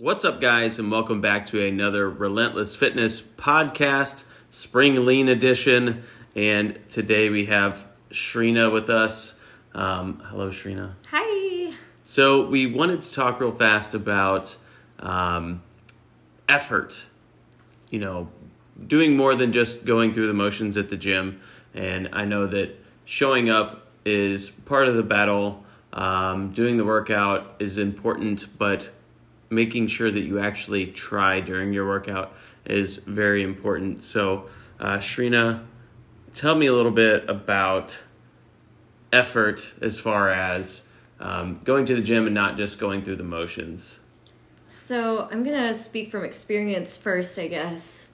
What's up, guys, and welcome back to another Relentless Fitness podcast, Spring Lean Edition. And today we have Shrina with us. Um, hello, Shrina. Hi. So, we wanted to talk real fast about um, effort. You know, doing more than just going through the motions at the gym. And I know that showing up is part of the battle. Um, doing the workout is important, but making sure that you actually try during your workout is very important. So, uh, Shrina, tell me a little bit about effort as far as um, going to the gym and not just going through the motions. So I'm gonna speak from experience first, I guess.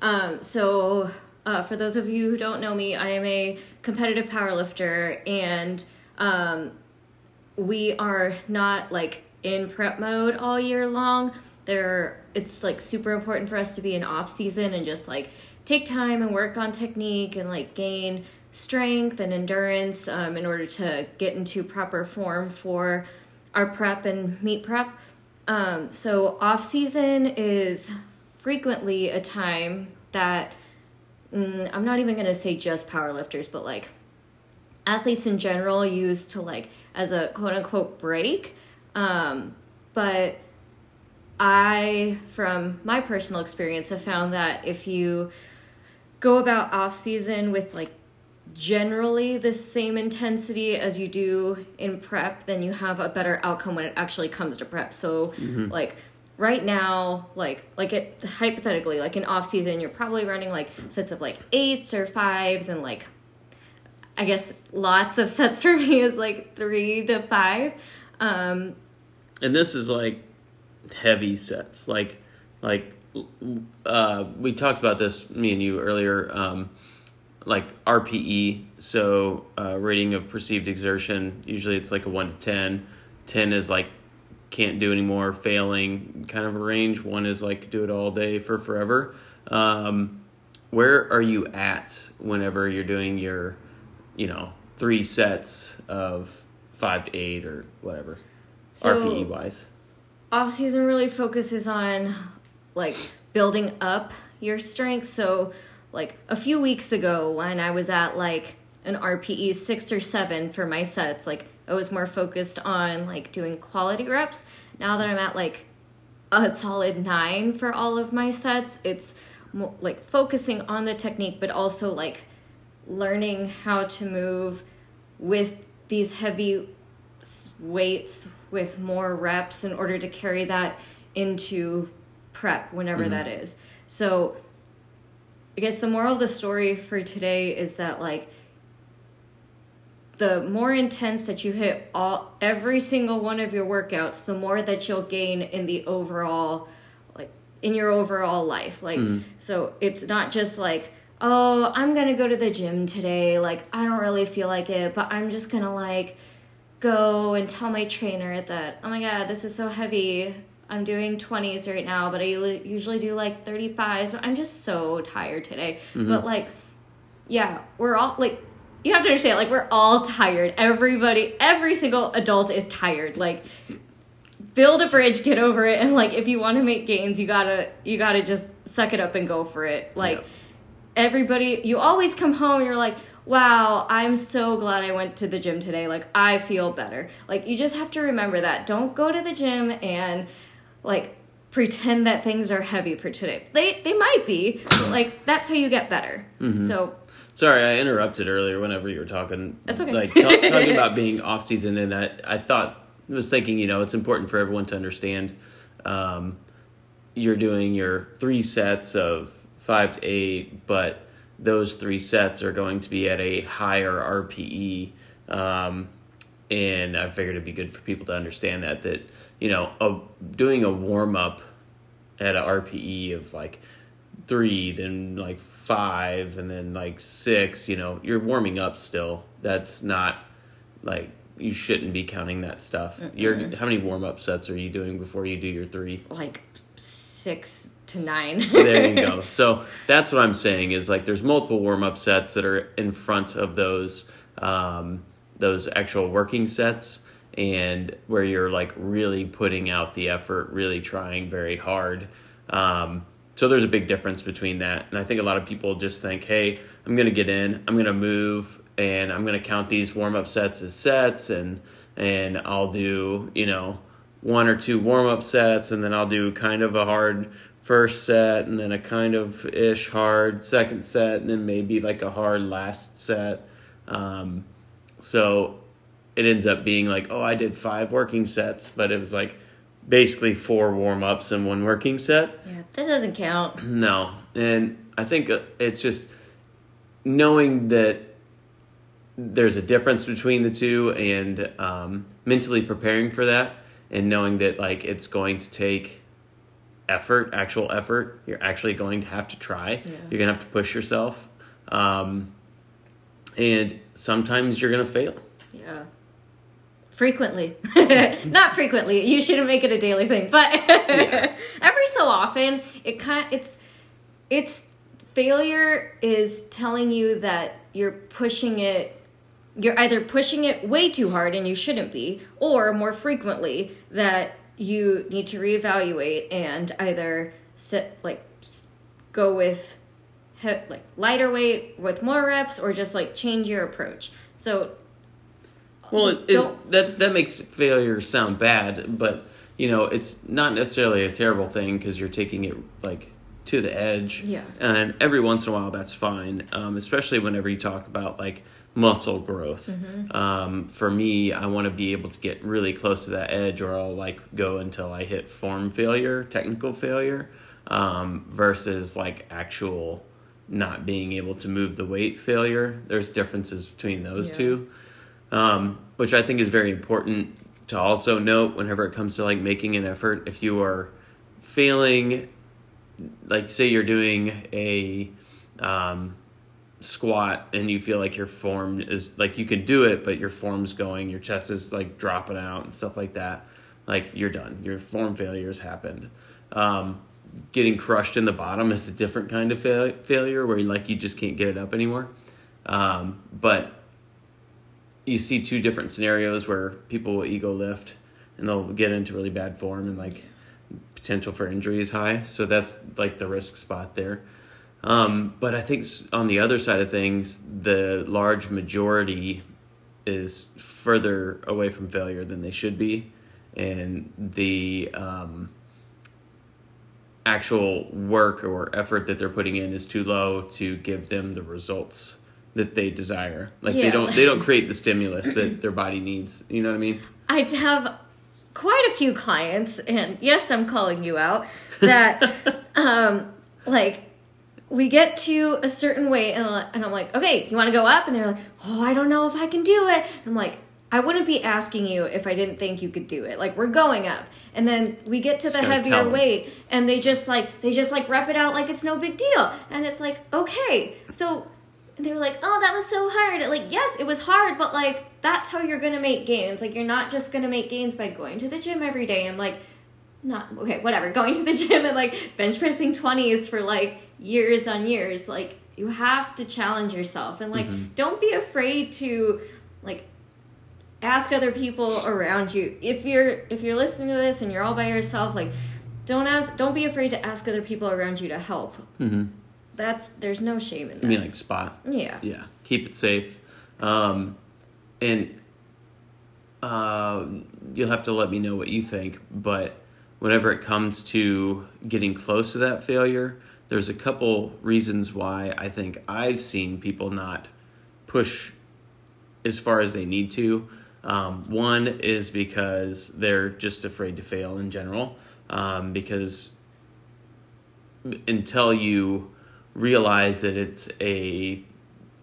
Um, so uh, for those of you who don't know me, I am a competitive powerlifter, and um, we are not like in prep mode all year long. There, it's like super important for us to be in off season and just like take time and work on technique and like gain strength and endurance um, in order to get into proper form for our prep and meet prep. Um, so off season is frequently a time that mm, I'm not even to say just powerlifters, but like athletes in general use to like as a quote unquote break. Um, but I, from my personal experience, have found that if you go about off season with like generally the same intensity as you do in prep, then you have a better outcome when it actually comes to prep. So, mm-hmm. like right now, like like it hypothetically, like in off season, you're probably running like sets of like eights or fives, and like I guess lots of sets for me is like three to five. Um, and this is like heavy sets, like like uh, we talked about this me and you earlier. Um, like RPE, so uh, rating of perceived exertion. Usually it's like a one to ten. Ten is like can't do anymore, failing kind of a range. One is like do it all day for forever. Um, where are you at whenever you're doing your, you know, three sets of five to eight or whatever, so, RPE wise? Off season really focuses on like building up your strength. So like a few weeks ago when I was at like an RPE six or seven for my sets, like I was more focused on like doing quality reps. Now that I'm at like a solid nine for all of my sets, it's more, like focusing on the technique, but also like learning how to move with these heavy weights with more reps in order to carry that into prep whenever mm-hmm. that is. So I guess the moral of the story for today is that like the more intense that you hit all every single one of your workouts, the more that you'll gain in the overall like in your overall life. Like mm. so it's not just like oh, I'm going to go to the gym today. Like I don't really feel like it, but I'm just going to like go and tell my trainer that oh my god, this is so heavy. I'm doing 20s right now, but I usually do like 35s. I'm just so tired today. Mm-hmm. But like, yeah, we're all like, you have to understand, like, we're all tired. Everybody, every single adult is tired. Like, build a bridge, get over it, and like, if you want to make gains, you gotta, you gotta just suck it up and go for it. Like, yeah. everybody, you always come home, you're like, wow, I'm so glad I went to the gym today. Like, I feel better. Like, you just have to remember that. Don't go to the gym and like pretend that things are heavy for today. They they might be. but, Like that's how you get better. Mm-hmm. So Sorry, I interrupted earlier whenever you were talking. That's okay. Like talk, talking about being off season, and I, I thought was thinking, you know, it's important for everyone to understand. Um, you're doing your three sets of five to eight, but those three sets are going to be at a higher RPE. Um, and I figured it'd be good for people to understand that that you know a, doing a warm up at a RPE of like three, then like five, and then like six. You know, you're warming up still. That's not like you shouldn't be counting that stuff. mm You're how many warm up sets are you doing before you do your three? Like six to nine. there you go. So that's what I'm saying is like there's multiple warm up sets that are in front of those. Um, those actual working sets and where you're like really putting out the effort, really trying very hard. Um, so there's a big difference between that. And I think a lot of people just think, hey, I'm going to get in, I'm going to move, and I'm going to count these warm up sets as sets, and and I'll do you know one or two warm up sets, and then I'll do kind of a hard first set, and then a kind of ish hard second set, and then maybe like a hard last set. Um, so it ends up being like, oh, I did five working sets, but it was like basically four warm ups and one working set. Yeah, that doesn't count. No, and I think uh, it's just knowing that there's a difference between the two and um, mentally preparing for that and knowing that like it's going to take effort actual effort you're actually going to have to try Yeah. you're going to have to push yourself um, and sometimes you're going to fail Yeah. Frequently. Not frequently. You shouldn't make it a daily thing, but every so often it kind it's it's failure is telling you that you're pushing it you're either pushing it way too hard and you shouldn't be or more frequently that you need to reevaluate and either sit like go with like lighter weight with more reps or just like change your approach so Well, it, it, that that makes failure sound bad, but you know it's not necessarily a terrible thing because you're taking it like to the edge. Yeah. And every once in a while, that's fine. Um, especially whenever you talk about like muscle growth. Mm-hmm. Um, for me, I want to be able to get really close to that edge, or I'll like go until I hit form failure, technical failure, um, versus like actual not being able to move the weight failure. There's differences between those Yeah. two um, which I think is very important to also note whenever it comes to like making an effort. If you are failing, like say you're doing a um, squat and you feel like your form is like you can do it, but your form's going, your chest is like dropping out and stuff like that. Like you're done. Your form failures happened. Um, getting crushed in the bottom is a different kind of fail- failure where like you just can't get it up anymore. Um, but you see two different scenarios where people will ego lift and they'll get into really bad form and like potential for injury is high. So that's like the risk spot there. Um, but I think on the other side of things, the large majority is further away from failure than they should be, and the um, actual work or effort that they're putting in is too low to give them the results that they desire. Like they don't they don't create the stimulus that their body needs. You know what I mean? I have quite a few clients, and yes, I'm calling you out, that, um, like, we get to a certain weight, and, I'm like, okay, you want to go up? And they're like, oh, I don't know if I can do it. And I'm like, I wouldn't be asking you if I didn't think you could do it. Like, we're going up. And then we get to the heavier weight, and they just like, they just like rep it out like it's no big deal. And it's like, okay, so they were like, "Oh, that was so hard." Like, yes, it was hard, but like that's how you're gonna make gains. Like, you're not just gonna make gains by going to the gym every day and like, not okay, whatever, going to the gym and like bench pressing twenties for like years on years. Like, you have to challenge yourself and like, don't be afraid to like ask other people around you. If you're if you're listening to this and you're all by yourself, like, don't ask, don't be afraid to ask other people around you to help. Mm-hmm. That's there's no shame in that. i mean like spot? yeah. Yeah, keep it safe. Um, and uh, you'll have to let me know what you think. But whenever it comes to getting close to that failure, there's a couple reasons why I think I've seen people not push as far as they need to. Um, one is because they're just afraid to fail in general. Um, because until you realize that it's a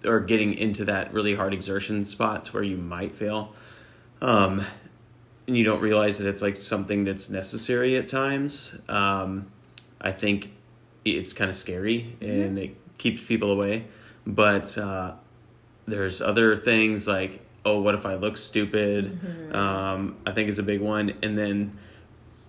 or getting into that really hard exertion spot where you might fail um, and you don't realize that it's like something that's necessary at times um, i think it's kind of scary and it keeps people away. But uh, there's other things like oh what if i look stupid? Um, i think is a big one. And then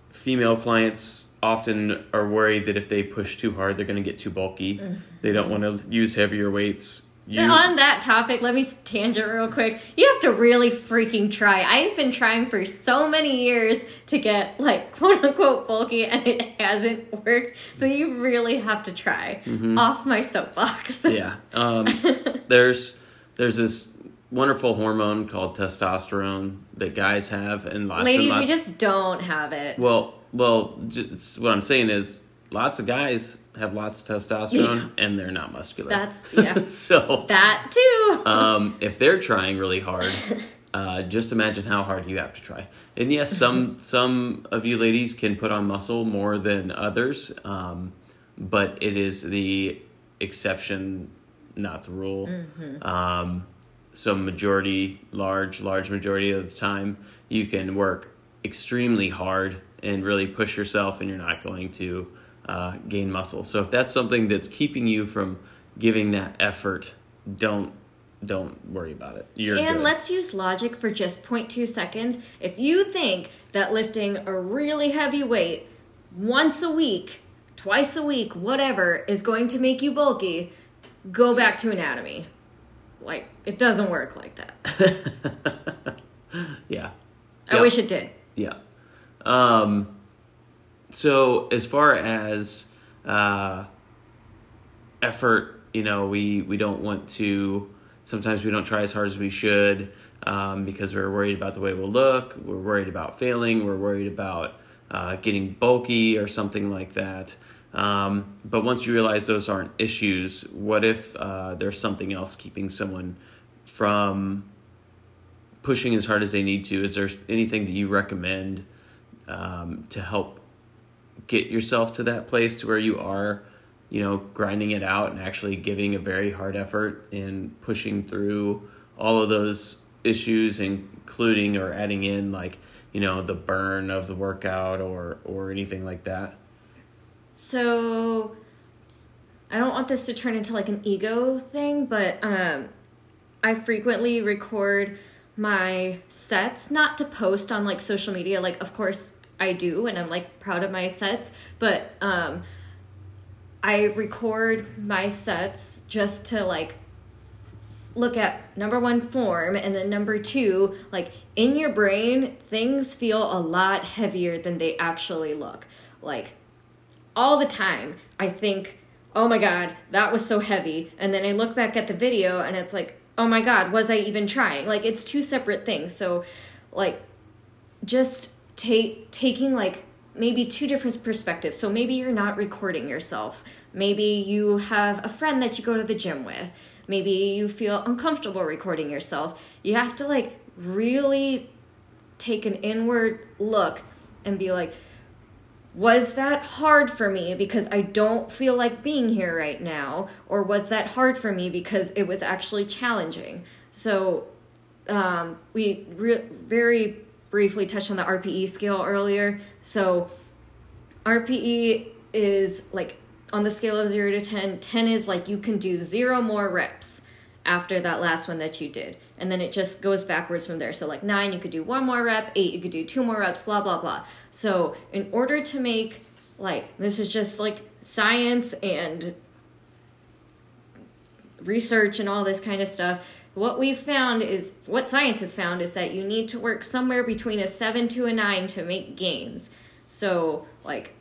female clients often are worried that if they push too hard they're going to get too bulky. They don't want to use heavier weights you On that topic, let me tangent real quick. You have to really freaking try. I've been trying for so many years to get like quote unquote bulky, and it hasn't worked. So you really have to try. Off my soapbox. Mm-hmm. yeah. Um, there's there's this wonderful hormone called testosterone that guys have, and lots Ladies, and we just don't have it. well, well, what I'm saying is, lots of guys have lots of testosterone, and they're not muscular. That's- yeah. so that too. um, if they're trying really hard, uh, just imagine how hard you have to try. And yes, some some of you ladies can put on muscle more than others, um, but it is the exception, not the rule. Um, so majority, large, large majority of the time, you can work extremely hard and really push yourself, and you're not going to uh, gain muscle. So if that's something that's keeping you from giving that effort, don't don't worry about it. You're and good. let's use logic for just 0.2 seconds. If you think that lifting a really heavy weight once a week, twice a week, whatever, is going to make you bulky, go back to anatomy. Like, it doesn't work like that. yeah. I Yep. wish it did. Yeah. Um, so as far as uh, effort, you know, we we don't want to. Sometimes we don't try as hard as we should um, because we're worried about the way we'll look. We're worried about failing. We're worried about uh, getting bulky or something like that. Um, but once you realize those aren't issues, what if uh, there's something else keeping someone from pushing as hard as they need to? Is there anything that you recommend um, to help get yourself to that place to where you are, you know, grinding it out and actually giving a very hard effort and pushing through all of those issues, including or adding in like you know the burn of the workout or or anything like that? So, I don't want this to turn into like an ego thing, but um, I frequently record my sets, not to post on like social media. Like, of course, I do, and I'm like proud of my sets, but um, I record my sets just to like look at number one form and then number two like in your brain things feel a lot heavier than they actually look. Like all the time i think oh my god that was so heavy. And then i look back at the video and it's like oh my god was i even trying? Like it's two separate things. So like just take taking like maybe two different perspectives so maybe you're not recording yourself maybe you have a friend that you go to the gym with maybe you feel uncomfortable recording yourself you have to like really take an inward look and be like was that hard for me because I don't feel like being here right now? Or was that hard for me because it was actually challenging? So, um, we re- very briefly touched on the RPE scale earlier. So, RPE is like on the scale of 0 to 10, 10 is like you can do zero more reps after that last one that you did. And then it just goes backwards from there. So, like 9, you could do one more rep, 8, you could do two more reps, blah, blah, blah. So, in order to make like this is just like science and research and all this kind of stuff. What we've found is what science has found is that you need to work somewhere between a 7 to a 9 to make gains. So, like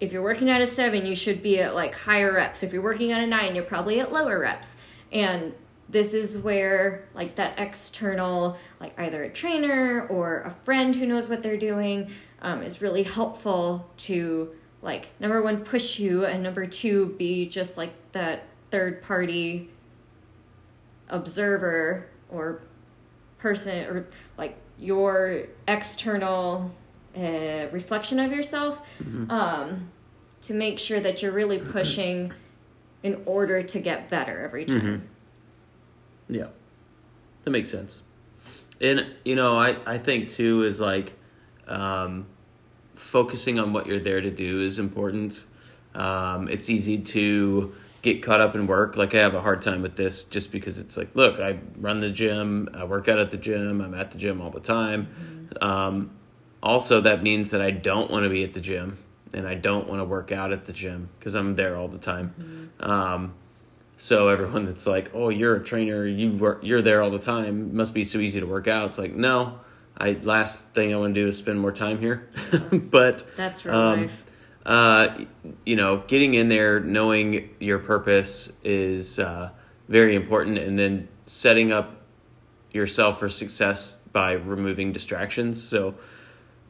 if you're working at a 7, you should be at like higher reps. If you're working at a 9, you're probably at lower reps. And this is where like that external like either a trainer or a friend who knows what they're doing um, is really helpful to like number one push you and number two be just like that third party observer or person or like your external uh, reflection of yourself um, to make sure that you're really pushing in order to get better every time. Yeah, that makes sense. And you know, I I think too is like um, focusing on what you're there to do is important. Um, it's easy to get caught up in work. Like I have a hard time with this just because it's like, look, I run the gym, I work out at the gym, I'm at the gym all the time. Um, also, that means that I don't want to be at the gym and I don't want to work out at the gym because I'm there all the time. Um, So everyone that's like, "Oh, you're a trainer, you work, you're there all the time. It must be so easy to work out." It's like, no. I last thing I want to do is spend more time here. but That's real life. Uh, you know, getting in there, knowing your purpose is uh, very important, and then setting up yourself for success by removing distractions. So,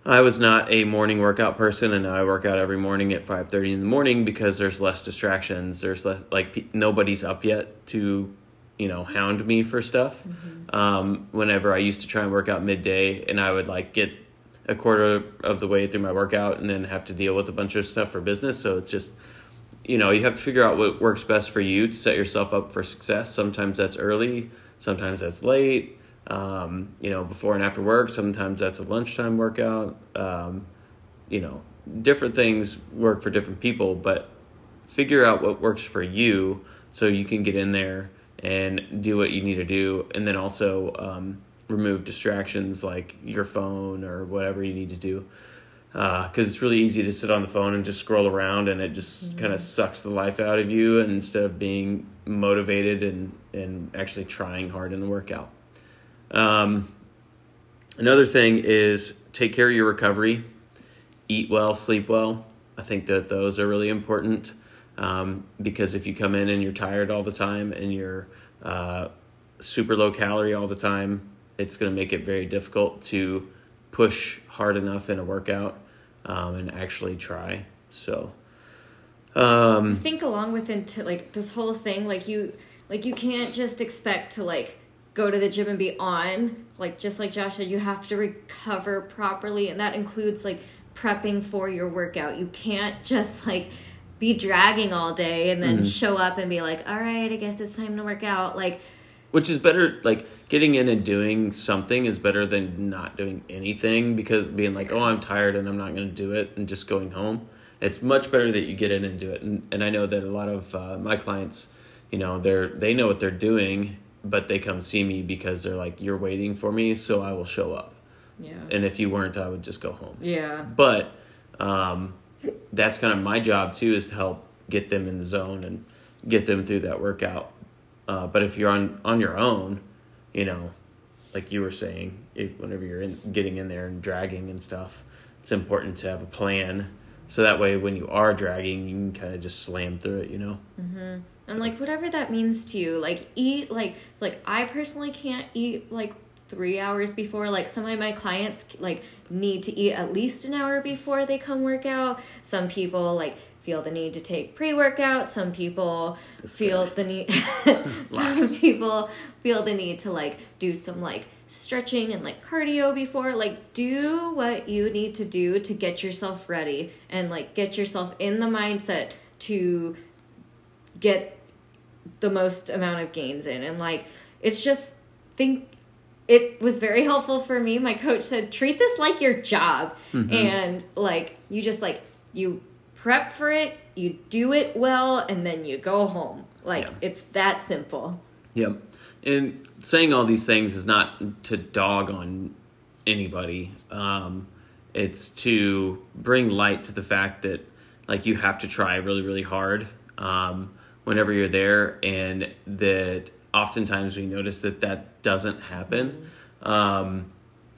I was not a morning workout person, and now I work out every morning at five thirty in the morning because there's less distractions. There's less like pe- nobody's up yet to, you know, hound me for stuff. Um, whenever I used to try and work out midday, and I would like get a quarter of the way through my workout and then have to deal with a bunch of stuff for business. So it's just, you know, you have to figure out what works best for you to set yourself up for success. Sometimes that's early, sometimes that's late, um, you know, before and after work. Sometimes that's a lunchtime workout. Um, you know, different things work for different people, but figure out what works for you so you can get in there and do what you need to do. And then also, um, remove distractions like your phone or whatever you need to do. Because it's really easy to sit on the phone and just scroll around and it just kind of sucks the life out of you and instead of being motivated and, and actually trying hard in the workout. Um, another thing is take care of your recovery. Eat well sleep well. I think that those are really important um, because if you come in and you're tired all the time and you're uh, super low calorie all the time it's going to make it very difficult to push hard enough in a workout um, and actually try. So, um, I think along with into like this whole thing, like you like you can't just expect to like go to the gym and be on. Like just like Josh said, you have to recover properly, and that includes like prepping for your workout. You can't just like be dragging all day and then show up and be like, all right, I guess it's time to work out. Like which is better, like getting in and doing something is better than not doing anything because being like, oh, I'm tired and I'm not going to do it and just going home. It's much better that you get in and do it. And, and I know that a lot of uh, my clients, you know, they're they know what they're doing, but they come see me because they're like, you're waiting for me, so I will show up. yeah, And if you weren't, I would just go home. yeah, but um, that's kind of my job too is to help get them in the zone and get them through that workout uh, but if you're on on your own you know like you were saying if whenever you're in, getting in there and dragging and stuff it's important to have a plan. So that way when you are dragging you can kind of just slam through it you know? And like whatever that means to you, like eat like like I personally can't eat like three hours before like some of my clients like need to eat at least an hour before they come work out. Some people like feel the need to take pre-workout. Some people This feel guy. the need some people feel the need to like do some like stretching and like cardio before. Like do what you need to do to get yourself ready and like get yourself in the mindset to get the most amount of gains in. And like it's just think it was very helpful for me. My coach said treat this like your job. Mm-hmm. And like you just like you prep for it you do it well and then you go home like Yeah. it's that simple Yep. And saying all these things is not to dog on anybody. Um, it's to bring light to the fact that like you have to try really, really hard um, whenever you're there, and that oftentimes we notice that that doesn't happen. Um,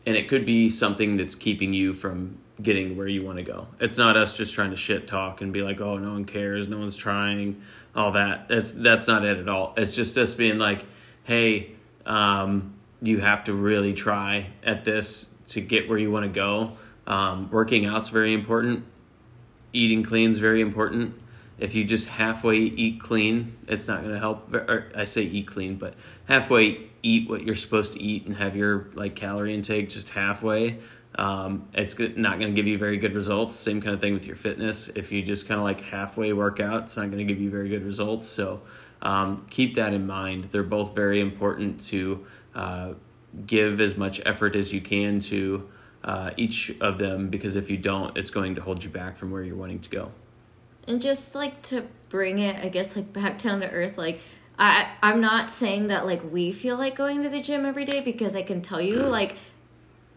and it could be something that's keeping you from getting where you want to go. It's not us just trying to shit talk and be like, "Oh, no one cares, no one's trying," all that. That's that's not it at all. It's just us being like, "Hey, um, you have to really try at this to get where you want to go." Um, working out's very important. Eating clean is very important. If you just halfway eat clean, it's not going to help. I say eat clean, but halfway eat what you're supposed to eat and have your like calorie intake just halfway. Um, it's not going to give you very good results. Same kind of thing with your fitness. If you just kind of like halfway work out, it's not going to give you very good results. So um, keep that in mind. They're both very important to uh, give as much effort as you can to uh, each of them because if you don't, it's going to hold you back from where you're wanting to go. and just like to bring it i guess like back down to earth like i i'm not saying that like we feel like going to the gym every day because i can tell you like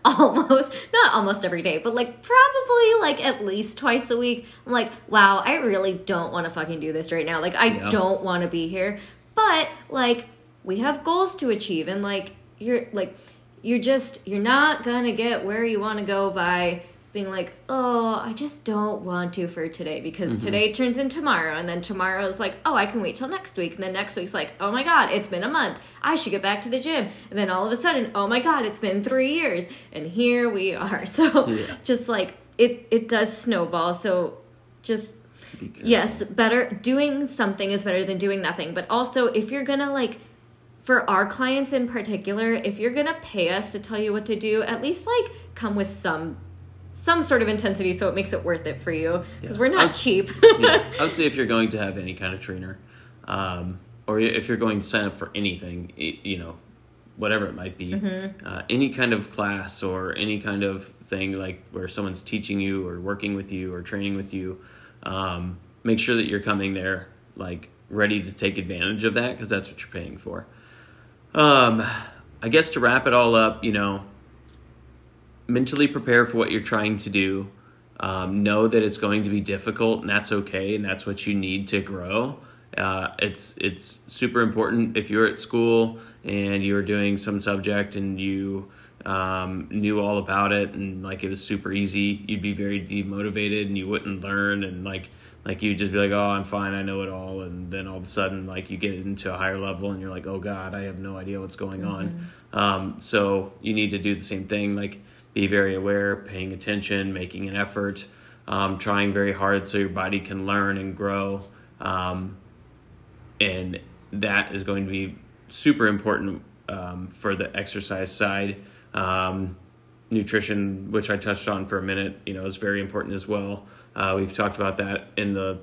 almost not almost every day, but like probably like at least twice a week. I'm like, wow, I really don't want to fucking do this right now. Like I don't want to be here. But like we have goals to achieve and like you're like you're just you're not going to get where you want to go by being like, "Oh, I just don't want to for today because mm-hmm. today turns into tomorrow and then tomorrow is like, "Oh, I can wait till next week." And then next week's like, "Oh my god, it's been a month. I should get back to the gym." And then all of a sudden, "Oh my god, it's been 3 years." And here we are. So Yeah. just like it it does snowball. So just Be yes, better doing something is better than doing nothing. But also if you're going to like for our clients in particular, if you're going to pay us to tell you what to do, at least like come with some some sort of intensity so it makes it worth it for you because Yeah. we're not I'd- cheap. yeah, I would say if you're going to have any kind of trainer, um, or if you're going to sign up for anything, you know, whatever it might be, Mm-hmm. uh, any kind of class or any kind of thing like where someone's teaching you or working with you or training with you, um, make sure that you're coming there like ready to take advantage of that because that's what you're paying for. Um, I guess to wrap it all up, you know, mentally prepare for what you're trying to do. Um, know that it's going to be difficult, and that's okay, and that's what you need to grow. Uh, it's it's super important if you're at school and you're doing some subject and you um, knew all about it and like it was super easy, you'd be very demotivated and you wouldn't learn and like like you'd just be like, oh, I'm fine, I know it all, and then all of a sudden like you get into a higher level and you're like, oh God, I have no idea what's going on. Um, so you need to do the same thing, like be very aware, paying attention, making an effort, um, trying very hard so your body can learn and grow. Um, and that is going to be super important um, for the exercise side. Um, nutrition, which I touched on for a minute, you know, is very important as well. Uh, we've talked about that in the,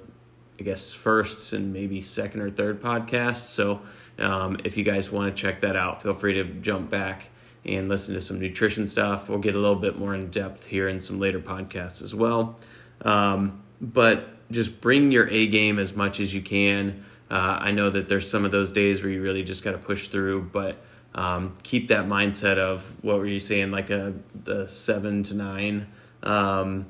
I guess, first and maybe second or third podcast. So um, if you guys want to check that out, feel free to jump back and listen to some nutrition stuff. We'll get a little bit more in depth here in some later podcasts as well. Um, but just bring your A game as much as you can. Uh, I know that there's some of those days where you really just got to push through, but um, keep that mindset of what were you saying, like a the seven to nine um,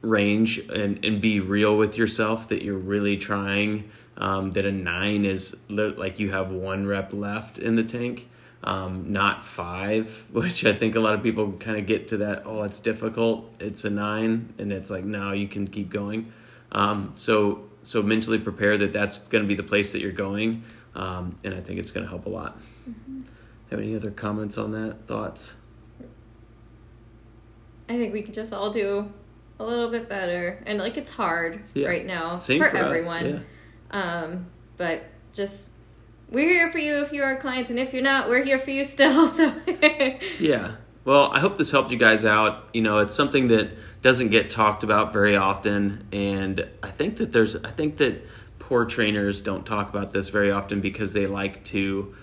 range, and and be real with yourself that you're really trying. Um, that a nine is like you have one rep left in the tank, um, not five, which I think a lot of people kind of get to that. Oh, it's difficult. It's a nine, and it's like now you can keep going. Um, so so mentally prepare that that's going to be the place that you're going, um, and I think it's going to help a lot. Have any other comments on that? Thoughts? I think we could just all do a little bit better. And like it's hard Yeah. right now Same for, for everyone. Um, but just we're here for you if you're our clients, and if you're not, we're here for you still. So Yeah. Well, I hope this helped you guys out. You know, it's something that doesn't get talked about very often, and I think that there's, I think that poor trainers don't talk about this very often because they like to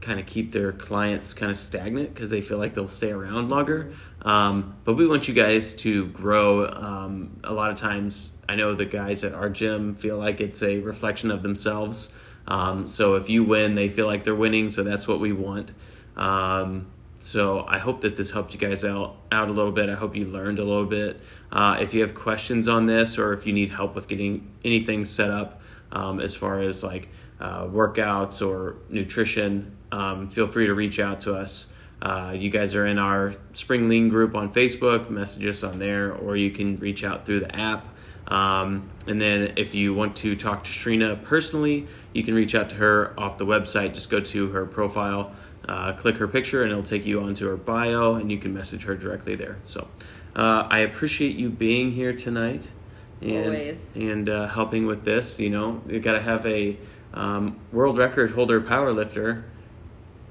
kind of keep their clients kind of stagnant because they feel like they'll stay around longer. Um, but we want you guys to grow. Um, a lot of times, I know the guys at our gym feel like it's a reflection of themselves. Um, so if you win, they feel like they're winning. So that's what we want. Um, so I hope that this helped you guys out out a little bit. I hope you learned a little bit. Uh, if you have questions on this, or if you need help with getting anything set up, um, as far as like uh, workouts or nutrition, um, feel free to reach out to us. Uh, you guys are in our Spring Lean group on Facebook. Message us on there, or you can reach out through the app. Um, and then if you want to talk to Shrina personally, you can reach out to her off the website. Just go to her profile, uh, click her picture, and it'll take you onto her bio, and you can message her directly there. So uh, I appreciate you being here tonight and Always. and uh, helping with this. You know, you got to have a um, world record holder power lifter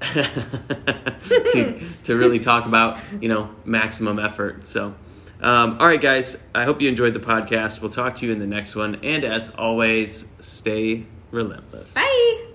to to really talk about you know maximum effort. So. Um, all right, guys. I hope you enjoyed the podcast. We'll talk to you in the next one. And as always, stay relentless. bye.